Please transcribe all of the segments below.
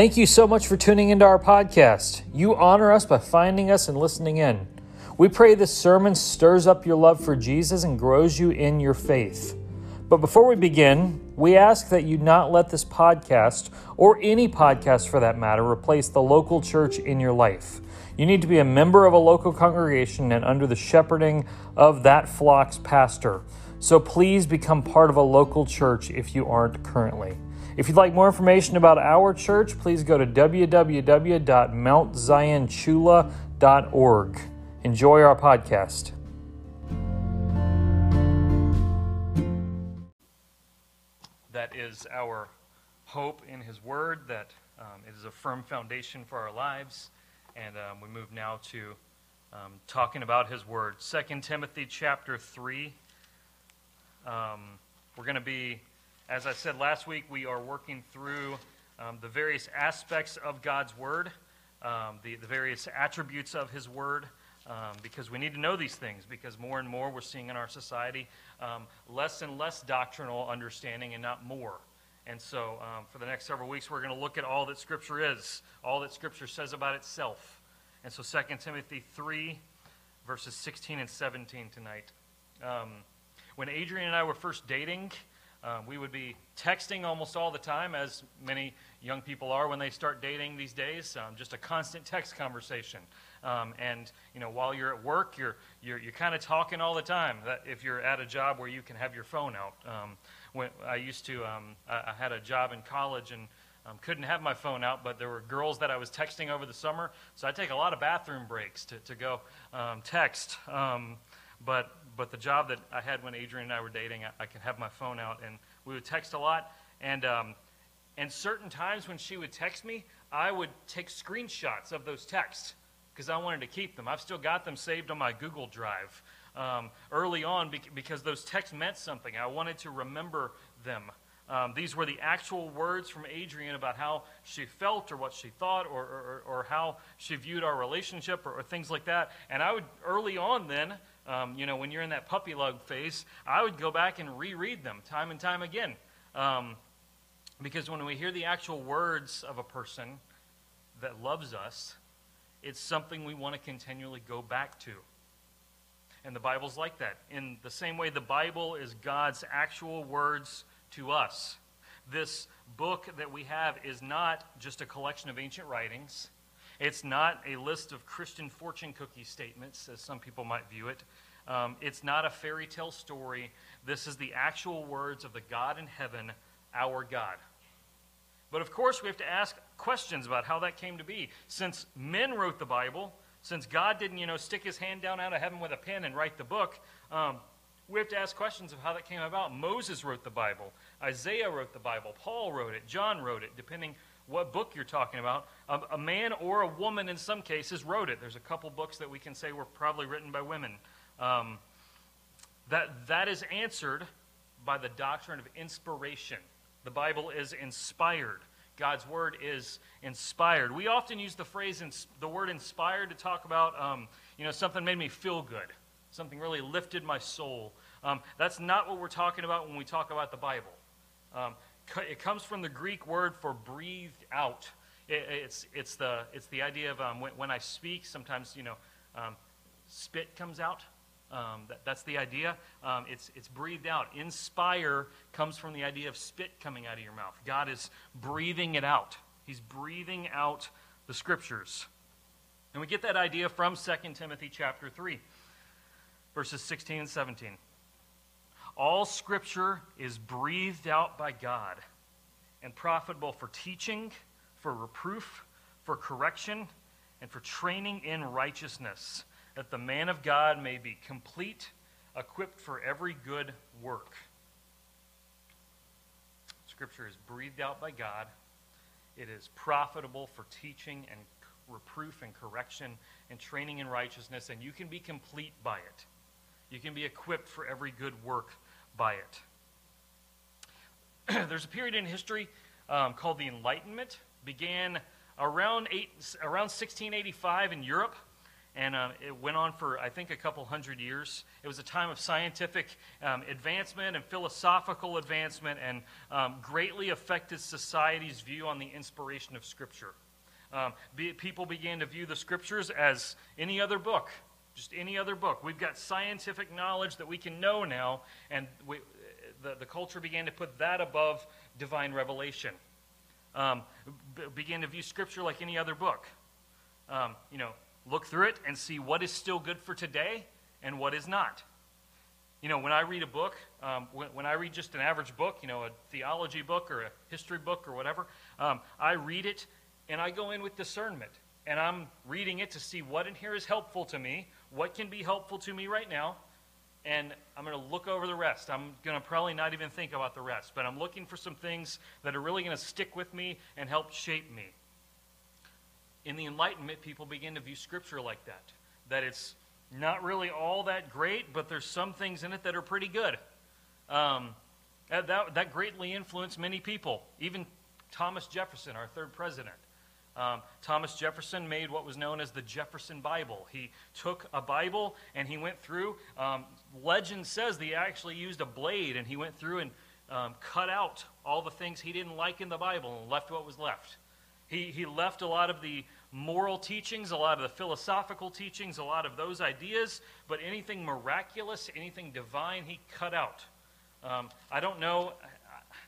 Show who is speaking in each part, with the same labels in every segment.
Speaker 1: Thank you so much for tuning into our podcast. You honor us by finding us and listening in. We pray this sermon stirs up your love for Jesus and grows you in your faith. But before we begin, we ask that you not let this podcast, or any podcast for that matter, replace the local church in your life. You need to be a member of a local congregation and under the shepherding of that flock's pastor. So please become part of a local church if you aren't currently. If you'd like more information about our church, please go to www.mountzionchula.org. Enjoy our podcast. That is our hope in His Word, that um, it is a firm foundation for our lives. And um, we move now to um, talking about His Word. 2 Timothy chapter 3. Um, we're going to be, as I said last week, we are working through um, the various aspects of God's Word, um, the, the various attributes of His Word. Um, because we need to know these things, because more and more we're seeing in our society um, less and less doctrinal understanding and not more. And so, um, for the next several weeks, we're going to look at all that Scripture is, all that Scripture says about itself. And so, 2 Timothy 3, verses 16 and 17 tonight. Um, when Adrian and I were first dating, uh, we would be texting almost all the time, as many young people are when they start dating these days. Um, just a constant text conversation. Um, and you know, while you're at work, you're you're, you're kind of talking all the time. That if you're at a job where you can have your phone out. Um, when I used to, um, I, I, had a job in college and um, couldn't have my phone out, but there were girls that I was texting over the summer, so I take a lot of bathroom breaks to to go um, text. but but the job that I had when Adrian and I were dating, I, I could have my phone out, and we would text a lot. And um, and certain times when she would text me, I would take screenshots of those texts because I wanted to keep them. I've still got them saved on my Google Drive um, early on because those texts meant something. I wanted to remember them. Um, these were the actual words from Adrian about how she felt or what she thought or, or, or how she viewed our relationship or, or, things like that. And I would, early on then, um, you know, when you're in that puppy love phase, I would go back and reread them time and time again. Um, because when we hear the actual words of a person that loves us, it's something we want to continually go back to. And the Bible's like that. In the same way, the Bible is God's actual words to us. This book that we have is not just a collection of ancient writings. It's not a list of Christian fortune cookie statements, as some people might view it. Um, it's not a fairy tale story. This is the actual words of the God in heaven, our God. But of course, we have to ask questions about how that came to be. Since men wrote the Bible, since God didn't, you know, stick his hand down out of heaven with a pen and write the book, um, we have to ask questions of how that came about. Moses wrote the Bible. Isaiah wrote the Bible. Paul wrote it. John wrote it, depending what book you're talking about. A, a, man or a woman, in some cases, wrote it. There's a couple books that we can say were probably written by women. Um, that, that is answered by the doctrine of inspiration. The Bible is inspired. God's word is inspired. We often use the phrase, the word inspired, to talk about, um, you know, something made me feel good. Something really lifted my soul. Um, that's not what we're talking about when we talk about the Bible. Um, it comes from the Greek word for breathed out. It, it's, it's, the, it's the idea of um, when, when, I speak, sometimes, you know, um, spit comes out. Um, that, that's the idea. Um, it's, it's breathed out. Inspire comes from the idea of spit coming out of your mouth. God is breathing it out. He's breathing out the scriptures. And we get that idea from 2 Timothy chapter 3, verses 16 and 17. All scripture is breathed out by God and profitable for teaching, for reproof, for correction, and for training in righteousness, that the man of God may be complete, equipped for every good work. Scripture is breathed out by God. It is profitable for teaching and reproof and correction and training in righteousness, and you can be complete by it. You can be equipped for every good work by it. There's a period in history um, called the Enlightenment, began around, eight, around 1685 in Europe. and um, it went on for, I think, a couple hundred years. It was a time of scientific um, advancement and philosophical advancement, and um, greatly affected society's view on the inspiration of Scripture. Um, be, people began to view the Scriptures as any other book, just any other book. We've got scientific knowledge that we can know now, and we, the, the culture began to put that above divine revelation. Um, b- began to view Scripture like any other book. Um, you know, look through it and see what is still good for today and what is not. You know, when I read a book, um, when, when, I read just an average book, you know, a theology book or a history book or whatever, um, I read it and I go in with discernment. And I'm reading it to see what in here is helpful to me, what can be helpful to me right now, and I'm going to look over the rest. I'm going to probably not even think about the rest, but I'm looking for some things that are really going to stick with me and help shape me in the Enlightenment, people begin to view Scripture like that. That it's not really all that great, but there's some things in it that are pretty good. Um, that, that greatly influenced many people, even Thomas Jefferson, our third president. Um, Thomas Jefferson made what was known as the Jefferson Bible. He took a Bible and he went through. Um, legend says that he actually used a blade and he went through and um, cut out all the things he didn't like in the Bible and left what was left. He, he left a lot of the moral teachings, a lot of the philosophical teachings, a lot of those ideas, but anything miraculous, anything divine, he cut out. Um, I don't know,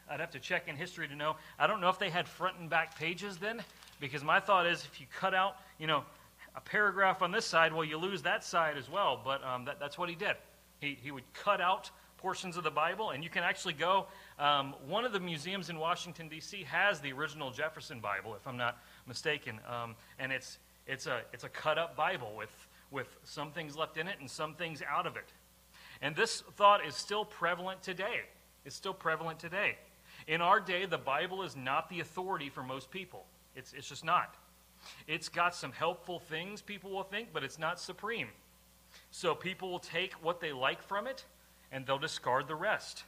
Speaker 1: I'd have to check in history to know. I don't know if they had front and back pages then, because my thought is if you cut out, you know, a paragraph on this side, well, you lose that side as well. But um, that, that's what he did. He, he would cut out portions of the Bible, and you can actually go. Um, one of the museums in Washington, D.C., has the original Jefferson Bible, if I'm not mistaken. Um, and it's, it's, a, it's a cut up Bible with, with some things left in it and some things out of it. And this thought is still prevalent today. It's still prevalent today. In our day, the Bible is not the authority for most people, it's, it's just not. It's got some helpful things, people will think, but it's not supreme. So people will take what they like from it and they'll discard the rest.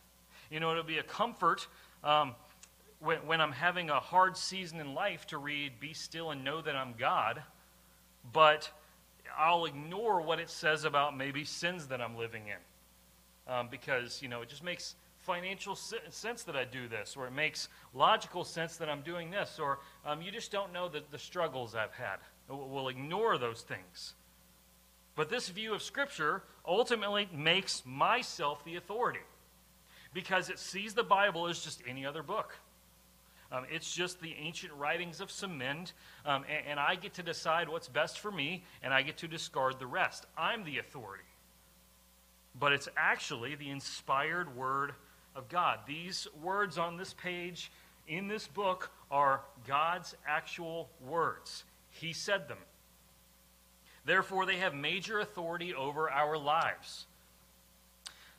Speaker 1: You know, it'll be a comfort um, when, when I'm having a hard season in life to read, Be still and know that I'm God, but I'll ignore what it says about maybe sins that I'm living in. Um, because, you know, it just makes financial sense that I do this, or it makes logical sense that I'm doing this, or um, you just don't know the, the struggles I've had. We'll ignore those things. But this view of Scripture ultimately makes myself the authority because it sees the Bible as just any other book. Um, it's just the ancient writings of some men, um, and, and I get to decide what's best for me, and I get to discard the rest. I'm the authority. But it's actually the inspired Word of God. These words on this page in this book are God's actual words. He said them. Therefore, they have major authority over our lives.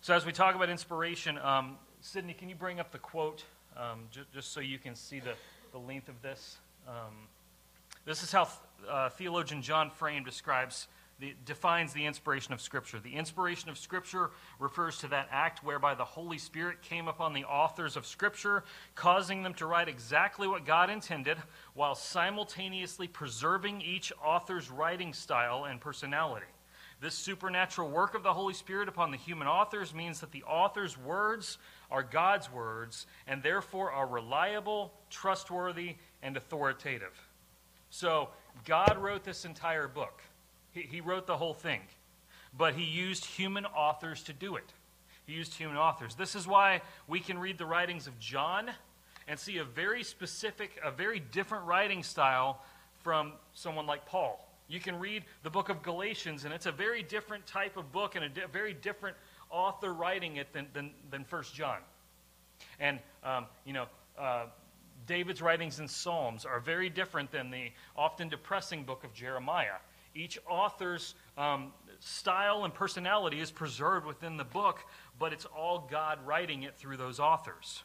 Speaker 1: So, as we talk about inspiration, um, Sydney, can you bring up the quote um, j- just so you can see the, the length of this? Um, this is how uh, theologian John Frame describes defines the inspiration of Scripture. The inspiration of Scripture refers to that act whereby the Holy Spirit came upon the authors of Scripture, causing them to write exactly what God intended, while simultaneously preserving each author's writing style and personality. This supernatural work of the Holy Spirit upon the human authors means that the author's words are God's words and therefore are reliable, trustworthy, and authoritative. So, God wrote this entire book. He, he wrote the whole thing. But he used human authors to do it. He used human authors. This is why we can read the writings of John and see a very specific, a very different writing style from someone like Paul. You can read the book of Galatians, and it's a very different type of book and a di- very different author writing it than, than, than 1 John. And, um, you know, uh, David's writings in Psalms are very different than the often depressing book of Jeremiah. Each author's um, style and personality is preserved within the book, but it's all God writing it through those authors.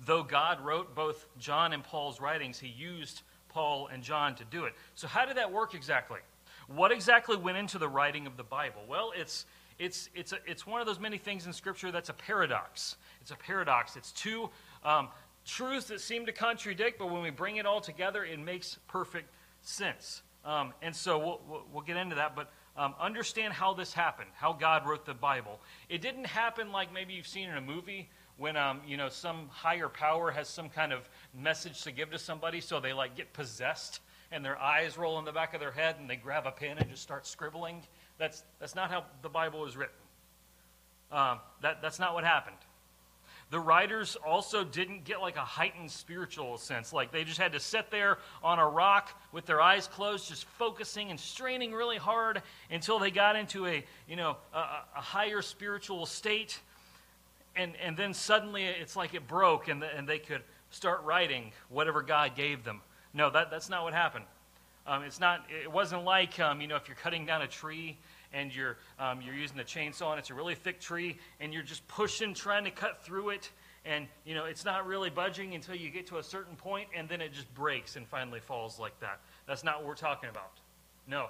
Speaker 1: Though God wrote both John and Paul's writings, he used Paul and John to do it. So, how did that work exactly? What exactly went into the writing of the Bible? Well, it's, it's, it's, a, it's one of those many things in Scripture that's a paradox. It's a paradox. It's two um, truths that seem to contradict, but when we bring it all together, it makes perfect sense. Um, and so we'll, we'll, get into that, but um, understand how this happened, how God wrote the Bible. It didn't happen like maybe you've seen in a movie when um, you know some higher power has some kind of message to give to somebody, so they like get possessed and their eyes roll in the back of their head and they grab a pen and just start scribbling. That's that's not how the Bible is written. Um, that that's not what happened. The writers also didn't get like a heightened spiritual sense. Like they just had to sit there on a rock with their eyes closed, just focusing and straining really hard until they got into a, you know, a, a higher spiritual state. And, and then suddenly it's like it broke and, the, and they could start writing whatever God gave them. No, that, that's not what happened. Um, it's not, it wasn't like, um, you know, if you're cutting down a tree and you're, um, you're using a chainsaw and it's a really thick tree and you're just pushing, trying to cut through it. And, you know, it's not really budging until you get to a certain point and then it just breaks and finally falls like that. That's not what we're talking about. No.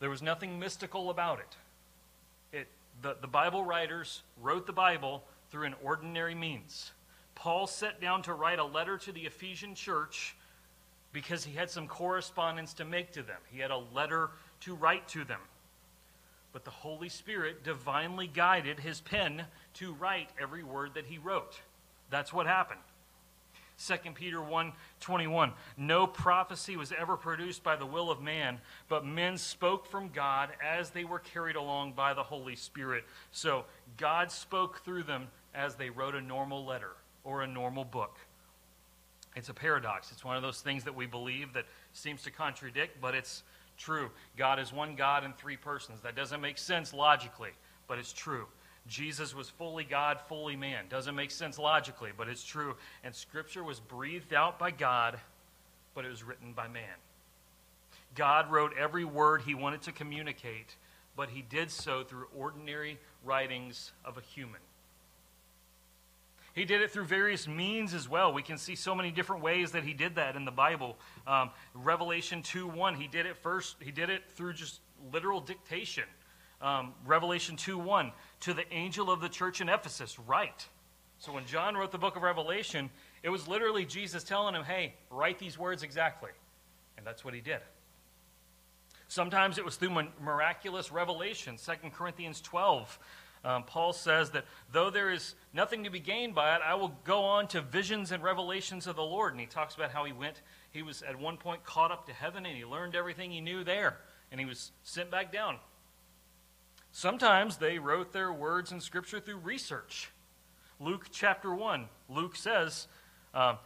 Speaker 1: There was nothing mystical about it. it the, the Bible writers wrote the Bible through an ordinary means. Paul sat down to write a letter to the Ephesian church because he had some correspondence to make to them. He had a letter to write to them but the Holy Spirit divinely guided his pen to write every word that he wrote. That's what happened. 2 Peter 1:21 No prophecy was ever produced by the will of man, but men spoke from God as they were carried along by the Holy Spirit. So God spoke through them as they wrote a normal letter or a normal book. It's a paradox. It's one of those things that we believe that seems to contradict, but it's true. God is one God in three persons. That doesn't make sense logically, but it's true. Jesus was fully God, fully man. Doesn't make sense logically, but it's true. And Scripture was breathed out by God, but it was written by man. God wrote every word he wanted to communicate, but he did so through ordinary writings of a human. He did it through various means as well. We can see so many different ways that he did that in the Bible. Um, Revelation 2 1, he did it first, he did it through just literal dictation. Um, Revelation 2 1, to the angel of the church in Ephesus, write. So when John wrote the book of Revelation, it was literally Jesus telling him, hey, write these words exactly. And that's what he did. Sometimes it was through miraculous revelation. 2 Corinthians 12 um, Paul says that though there is nothing to be gained by it, I will go on to visions and revelations of the Lord. And he talks about how he went, he was at one point caught up to heaven and he learned everything he knew there. And he was sent back down. Sometimes they wrote their words in Scripture through research. Luke chapter 1, Luke says, uh,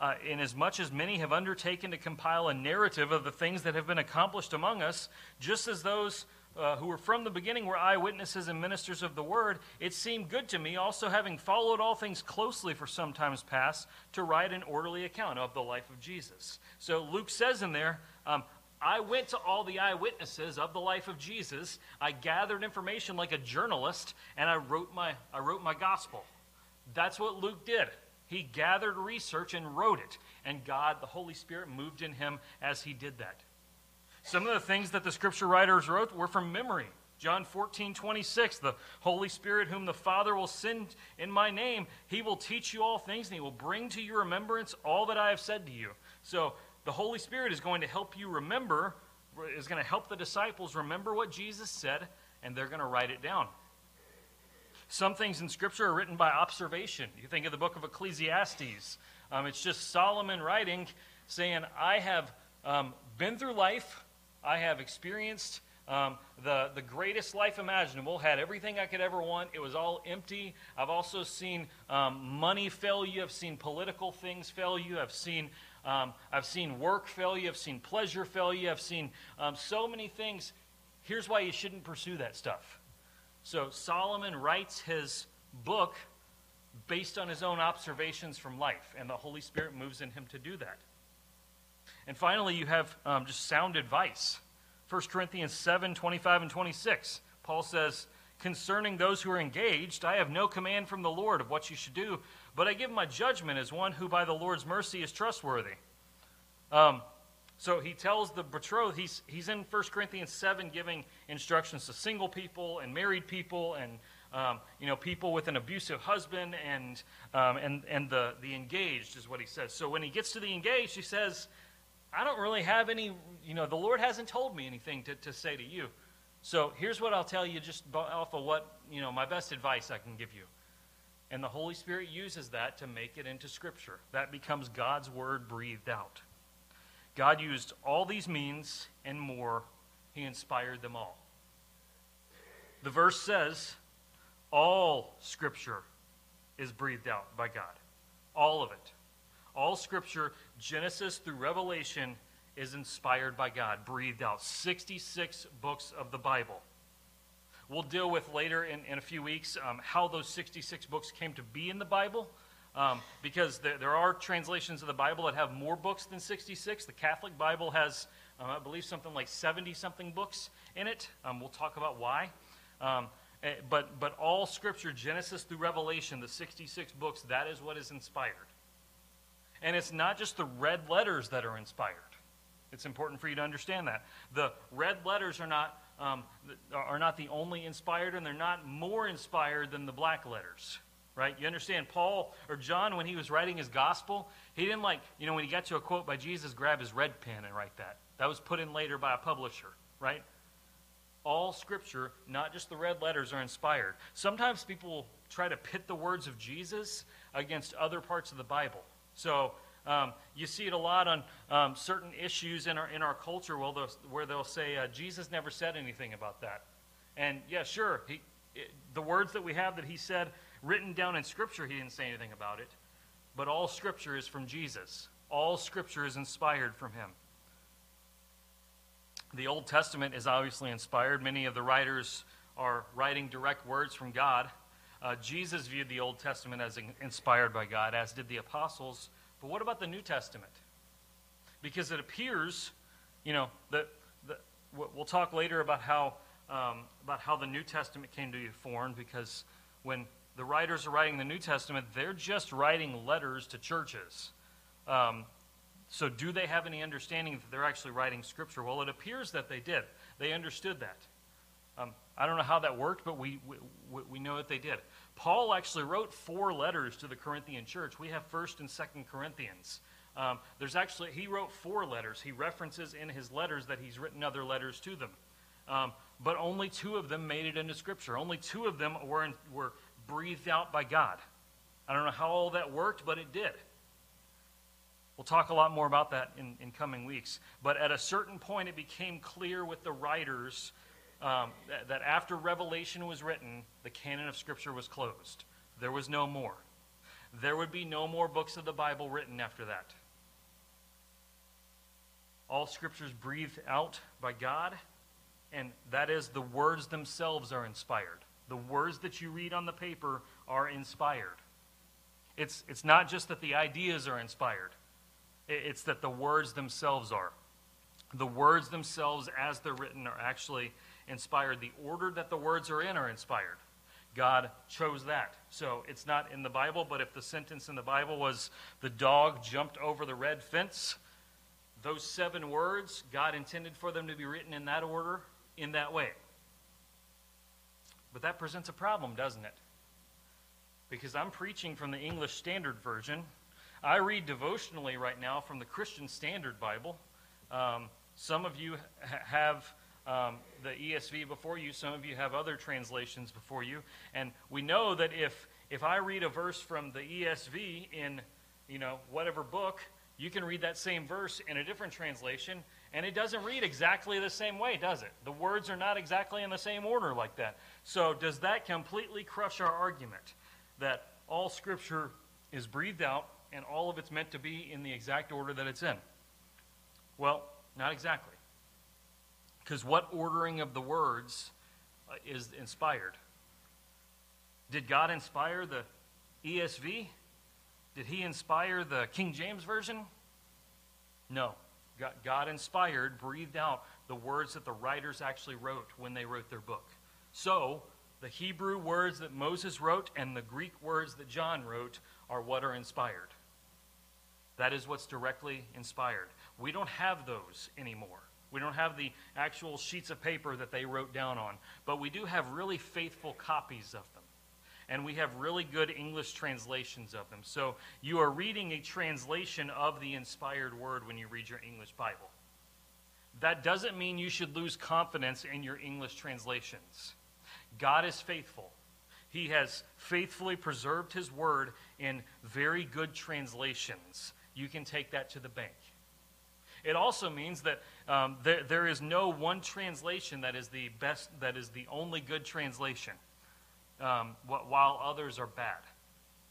Speaker 1: uh, Inasmuch as many have undertaken to compile a narrative of the things that have been accomplished among us, just as those uh, who were from the beginning were eyewitnesses and ministers of the word, it seemed good to me, also having followed all things closely for some times past, to write an orderly account of the life of Jesus. So Luke says in there, um, I went to all the eyewitnesses of the life of Jesus. I gathered information like a journalist, and I wrote my, I wrote my gospel. That's what Luke did. He gathered research and wrote it, and God, the Holy Spirit, moved in him as he did that. Some of the things that the scripture writers wrote were from memory. John 14, 26, the Holy Spirit, whom the Father will send in my name, he will teach you all things, and he will bring to your remembrance all that I have said to you. So the Holy Spirit is going to help you remember, is going to help the disciples remember what Jesus said, and they're going to write it down. Some things in Scripture are written by observation. You think of the book of Ecclesiastes. Um, it's just Solomon writing, saying, I have um, been through life, I have experienced um, the, the greatest life imaginable, had everything I could ever want. It was all empty. I've also seen um, money fail you. I've seen political things fail you. I've seen, um, I've seen work fail you. I've seen pleasure fail you. I've seen um, so many things. Here's why you shouldn't pursue that stuff. So Solomon writes his book based on his own observations from life, and the Holy Spirit moves in him to do that. And finally, you have um, just sound advice. 1 Corinthians 7 25 and 26. Paul says, Concerning those who are engaged, I have no command from the Lord of what you should do, but I give my judgment as one who by the Lord's mercy is trustworthy. Um, so he tells the betrothed, he's, he's in 1 Corinthians 7 giving instructions to single people and married people and um, you know, people with an abusive husband and, um, and, and the, the engaged is what he says. So when he gets to the engaged, he says, I don't really have any, you know, the Lord hasn't told me anything to, to say to you. So here's what I'll tell you just off of what, you know, my best advice I can give you. And the Holy Spirit uses that to make it into Scripture. That becomes God's Word breathed out. God used all these means and more, He inspired them all. The verse says, all Scripture is breathed out by God. All of it. All Scripture, Genesis through Revelation, is inspired by God, breathed out. 66 books of the Bible. We'll deal with later in, in a few weeks um, how those 66 books came to be in the Bible. Um, because there, there, are translations of the Bible that have more books than 66. The Catholic Bible has, um, I believe, something like 70 something books in it. Um, we'll talk about why. Um, eh, but, but all Scripture, Genesis through Revelation, the 66 books, that is what is inspired. And it's not just the red letters that are inspired. It's important for you to understand that. The red letters are not, um, are not the only inspired, and they're not more inspired than the black letters right? You understand, Paul or John, when he was writing his gospel, he didn't like, you know, when he got to a quote by Jesus, grab his red pen and write that. That was put in later by a publisher, right? All scripture, not just the red letters, are inspired. Sometimes people try to pit the words of Jesus against other parts of the Bible. So um, you see it a lot on um, certain issues in our, in our culture where they'll, where they'll say, uh, Jesus never said anything about that. And yeah, sure, he, it, the words that we have that he said written down in Scripture, he didn't say anything about it. But all Scripture is from Jesus, all Scripture is inspired from him. The Old Testament is obviously inspired. Many of the writers are writing direct words from God. Uh, Jesus viewed the Old Testament as inspired by God, as did the apostles. But what about the New Testament? Because it appears, you know, that, that we'll talk later about how um, about how the New Testament came to be formed. Because when the writers are writing the New Testament, they're just writing letters to churches. Um, so, do they have any understanding that they're actually writing Scripture? Well, it appears that they did. They understood that. Um, I don't know how that worked, but we, we, we know that they did. Paul actually wrote four letters to the Corinthian church. We have 1st and 2nd Corinthians. Um, there's actually, he wrote four letters. He references in his letters that he's written other letters to them. Um, but only two of them made it into Scripture. Only two of them were, in, were breathed out by God. I don't know how all that worked, but it did. We'll talk a lot more about that in, in coming weeks. But at a certain point, it became clear with the writers um, that, that after Revelation was written, the canon of Scripture was closed. There was no more. There would be no more books of the Bible written after that. All Scriptures breathed out by God, and that is the words themselves are inspired. The words that you read on the paper are inspired. It's, it's not just that the ideas are inspired, it's that the words themselves are. The words themselves, as they're written, are actually inspired. The order that the words are in are inspired. God chose that. So it's not in the Bible, but if the sentence in the Bible was, the dog jumped over the red fence, those seven words, God intended for them to be written in that order, in that way. But that presents a problem, doesn't it? Because I'm preaching from the English Standard Version. I read devotionally right now from the Christian Standard Bible. Um, some of you ha- have um, the ESV before you, some of you have other translations before you. And we know that if, if I read a verse from the ESV in you know, whatever book, you can read that same verse in a different translation, and it doesn't read exactly the same way, does it? The words are not exactly in the same order like that. So, does that completely crush our argument that all Scripture is breathed out and all of it's meant to be in the exact order that it's in? Well, not exactly. Because what ordering of the words uh, is inspired? Did God inspire the ESV? Did he inspire the King James Version? No. God inspired, breathed out the words that the writers actually wrote when they wrote their book. So, the Hebrew words that Moses wrote and the Greek words that John wrote are what are inspired. That is what's directly inspired. We don't have those anymore. We don't have the actual sheets of paper that they wrote down on, but we do have really faithful copies of them. and we have really good English translations of them. So you are reading a translation of the inspired word when you read your English Bible. That doesn't mean you should lose confidence in your English translations. God is faithful. He has faithfully preserved His word in very good translations. You can take that to the bank. It also means that um, there, there is no one translation that is the best, that is the only good translation, um, while others are bad.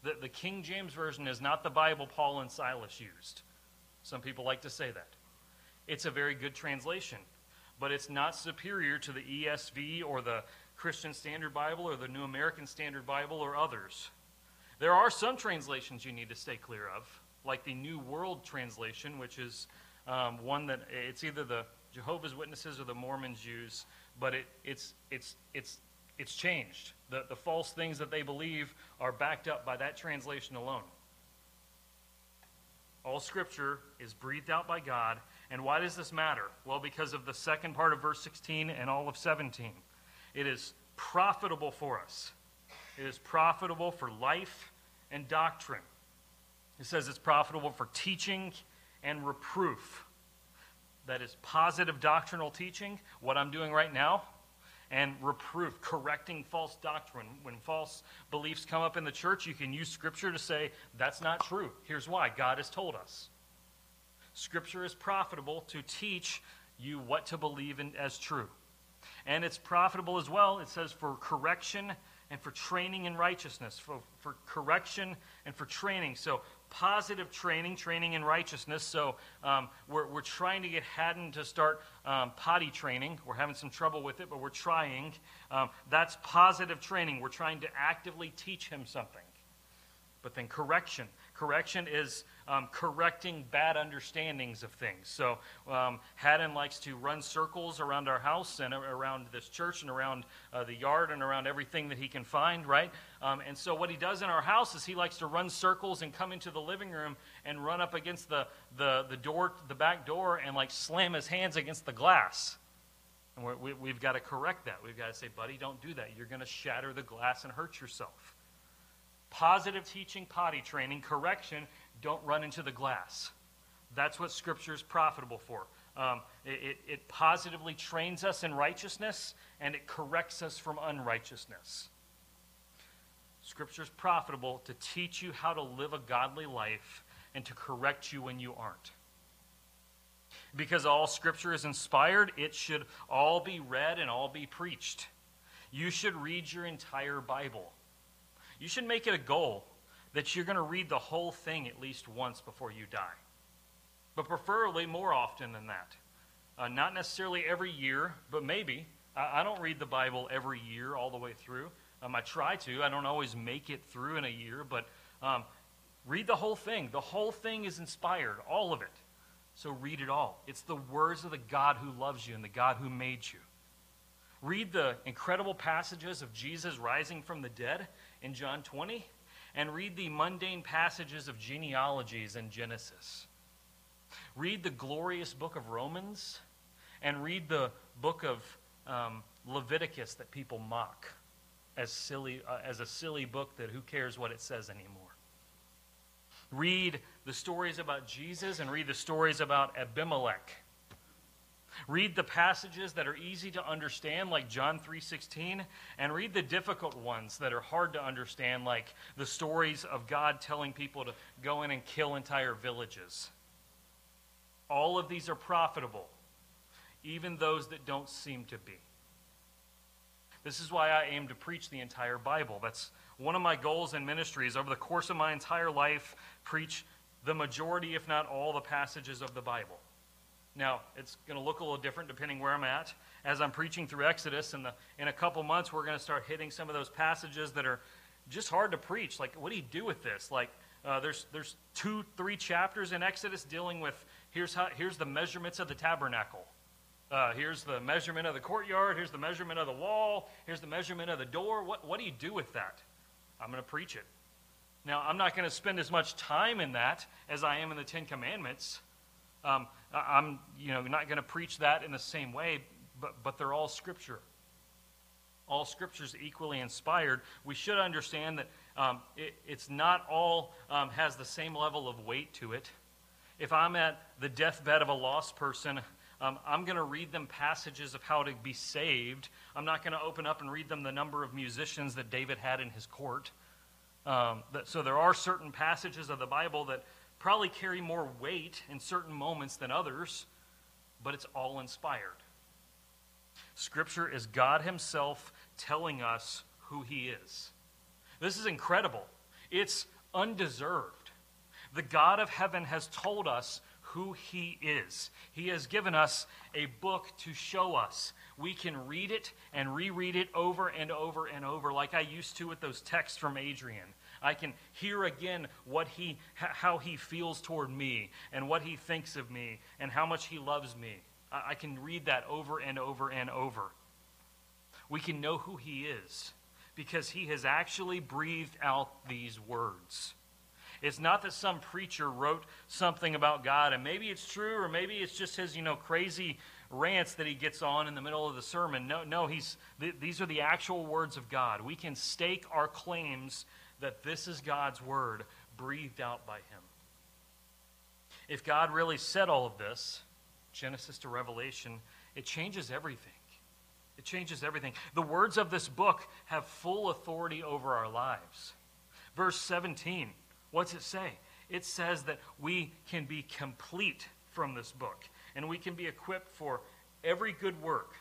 Speaker 1: The, the King James Version is not the Bible Paul and Silas used. Some people like to say that. It's a very good translation, but it's not superior to the ESV or the Christian Standard Bible or the New American Standard Bible or others. There are some translations you need to stay clear of, like the New World Translation, which is um, one that it's either the Jehovah's Witnesses or the Mormons use, but it, it's, it's, it's, it's changed. The, the false things that they believe are backed up by that translation alone. All scripture is breathed out by God. And why does this matter? Well, because of the second part of verse 16 and all of 17. It is profitable for us, it is profitable for life and doctrine. It says it's profitable for teaching and reproof. That is positive doctrinal teaching, what I'm doing right now, and reproof, correcting false doctrine. When false beliefs come up in the church, you can use Scripture to say, that's not true. Here's why God has told us. Scripture is profitable to teach you what to believe in as true. And it's profitable as well, it says, for correction and for training in righteousness, for, for correction and for training. So, positive training, training in righteousness. So, um, we're, we're trying to get Haddon to start um, potty training. We're having some trouble with it, but we're trying. Um, that's positive training. We're trying to actively teach him something. But then, correction. Correction is um, correcting bad understandings of things. So um, Haddon likes to run circles around our house and around this church and around uh, the yard and around everything that he can find, right? Um, and so what he does in our house is he likes to run circles and come into the living room and run up against the, the, the door, the back door, and like slam his hands against the glass. And we we, we've got to correct that. We've got to say, buddy, don't do that. You're going to shatter the glass and hurt yourself. Positive teaching, potty training, correction don't run into the glass. That's what Scripture is profitable for. Um, it, it positively trains us in righteousness and it corrects us from unrighteousness. Scripture is profitable to teach you how to live a godly life and to correct you when you aren't. Because all Scripture is inspired, it should all be read and all be preached. You should read your entire Bible. You should make it a goal that you're going to read the whole thing at least once before you die. But preferably more often than that. Uh, not necessarily every year, but maybe. I, I, don't read the Bible every year all the way through. Um, I try to. I don't always make it through in a year, but um, read the whole thing. The whole thing is inspired, all of it. So read it all. It's the words of the God who loves you and the God who made you. Read the incredible passages of Jesus rising from the dead in John 20 and read the mundane passages of genealogies in Genesis. Read the glorious book of Romans and read the book of um, Leviticus that people mock as, silly, uh, as a silly book that who cares what it says anymore. Read the stories about Jesus and read the stories about Abimelech Read the passages that are easy to understand like John 3:16 and read the difficult ones that are hard to understand like the stories of God telling people to go in and kill entire villages. All of these are profitable, even those that don't seem to be. This is why I aim to preach the entire Bible. That's one of my goals in ministries over the course of my entire life, preach the majority, if not all, the passages of the Bible. Now, it's going to look a little different depending where I'm at. As I'm preaching through Exodus, in, the, in a couple months, we're going to start hitting some of those passages that are just hard to preach. Like, what do you do with this? Like, uh, there's, there's two, three chapters in Exodus dealing with here's, how, here's the measurements of the tabernacle. Uh, here's the measurement of the courtyard. Here's the measurement of the wall. Here's the measurement of the door. What, what do you do with that? I'm going to preach it. Now, I'm not going to spend as much time in that as I am in the Ten Commandments. Um, I'm you know, not going to preach that in the same way, but, but they're all Scripture. all scripture is equally inspired, we should understand that um, it, it's not all um, has the same level of weight to it. If I'm at the deathbed of a lost person, um, I'm going to read them passages of how to be saved. I'm not going to open up and read them the number of musicians that David had in his court. Um, that, so there are certain passages of the Bible that probably carry more weight in certain moments than others, but it's all inspired. Scripture is God Himself telling us who He is. This is incredible. It's undeserved. The God of heaven has told us who He is. He has given us a book to show us. We can read it and reread it over and over and over, like I used to with those texts from Adrian. I can hear again what he, how he feels toward me and what he thinks of me and how much he loves me. I can read that over and over and over. We can know who he is because he has actually breathed out these words. It's not that some preacher wrote something about God, and maybe it's true, or maybe it's just his, you know, crazy rants that he gets on in the middle of the sermon. No, no, he's, th- these are the actual words of God. We can stake our claims that this is God's word breathed out by him. If God really said all of this, Genesis to Revelation, it changes everything. It changes everything. The words of this book have full authority over our lives. Verse 17, what's it say? It says that we can be complete from this book and we can be equipped for every good work.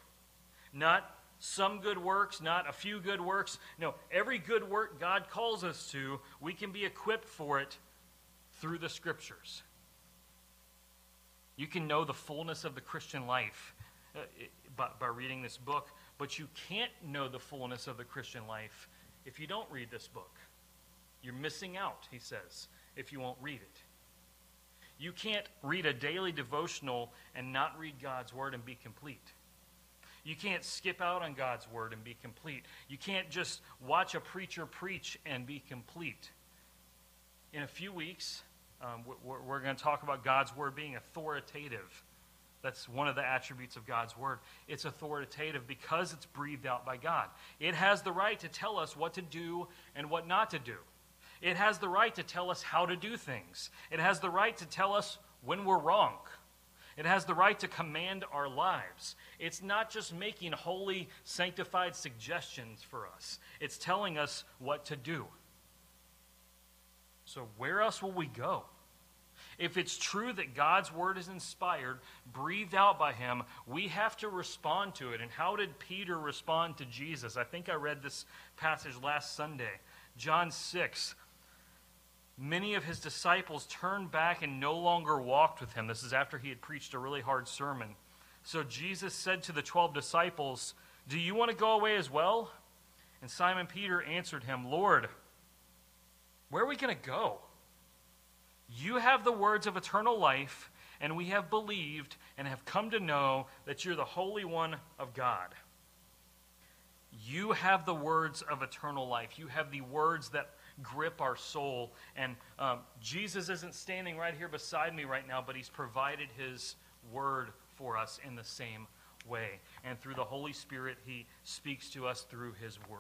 Speaker 1: Not some good works, not a few good works. No, every good work God calls us to, we can be equipped for it through the scriptures. You can know the fullness of the Christian life uh, by, by reading this book, but you can't know the fullness of the Christian life if you don't read this book. You're missing out, he says, if you won't read it. You can't read a daily devotional and not read God's word and be complete. You can't skip out on God's word and be complete. You can't just watch a preacher preach and be complete. In a few weeks, um, we're, we're going to talk about God's word being authoritative. That's one of the attributes of God's word. It's authoritative because it's breathed out by God. It has the right to tell us what to do and what not to do. It has the right to tell us how to do things. It has the right to tell us when we're wrong. It has the right to command our lives. It's not just making holy, sanctified suggestions for us, it's telling us what to do. So, where else will we go? If it's true that God's word is inspired, breathed out by him, we have to respond to it. And how did Peter respond to Jesus? I think I read this passage last Sunday. John 6. Many of his disciples turned back and no longer walked with him. This is after he had preached a really hard sermon. So Jesus said to the 12 disciples, Do you want to go away as well? And Simon Peter answered him, Lord, where are we going to go? You have the words of eternal life, and we have believed and have come to know that you're the Holy One of God. You have the words of eternal life. You have the words that grip our soul. And um, Jesus isn't standing right here beside me right now, but He's provided His word for us in the same way. And through the Holy Spirit, He speaks to us through His word.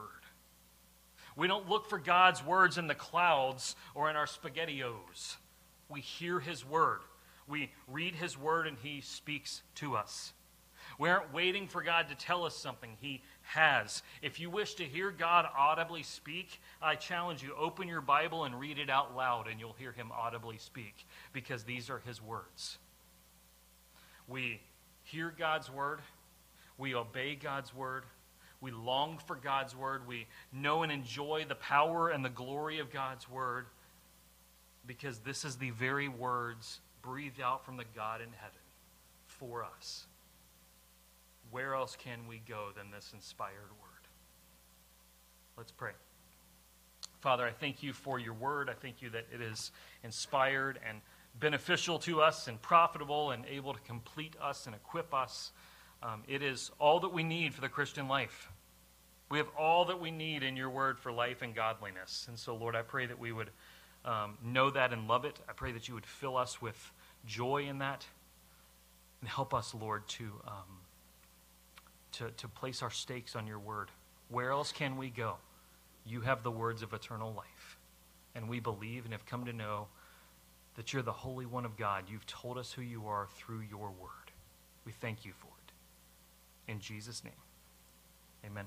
Speaker 1: We don't look for God's words in the clouds or in our spaghettios. We hear His word. We read His word and He speaks to us. We aren't waiting for God to tell us something. He has. If you wish to hear God audibly speak, I challenge you open your Bible and read it out loud, and you'll hear Him audibly speak because these are His words. We hear God's word, we obey God's word, we long for God's word, we know and enjoy the power and the glory of God's word because this is the very words breathed out from the God in heaven for us. Where else can we go than this inspired word? Let's pray. Father, I thank you for your word. I thank you that it is inspired and beneficial to us and profitable and able to complete us and equip us. Um, it is all that we need for the Christian life. We have all that we need in your word for life and godliness. And so, Lord, I pray that we would um, know that and love it. I pray that you would fill us with joy in that and help us, Lord, to, um, to, to place our stakes on your word. Where else can we go? You have the words of eternal life. And we believe and have come to know that you're the Holy One of God. You've told us who you are through your word. We thank you for it. In Jesus' name, amen.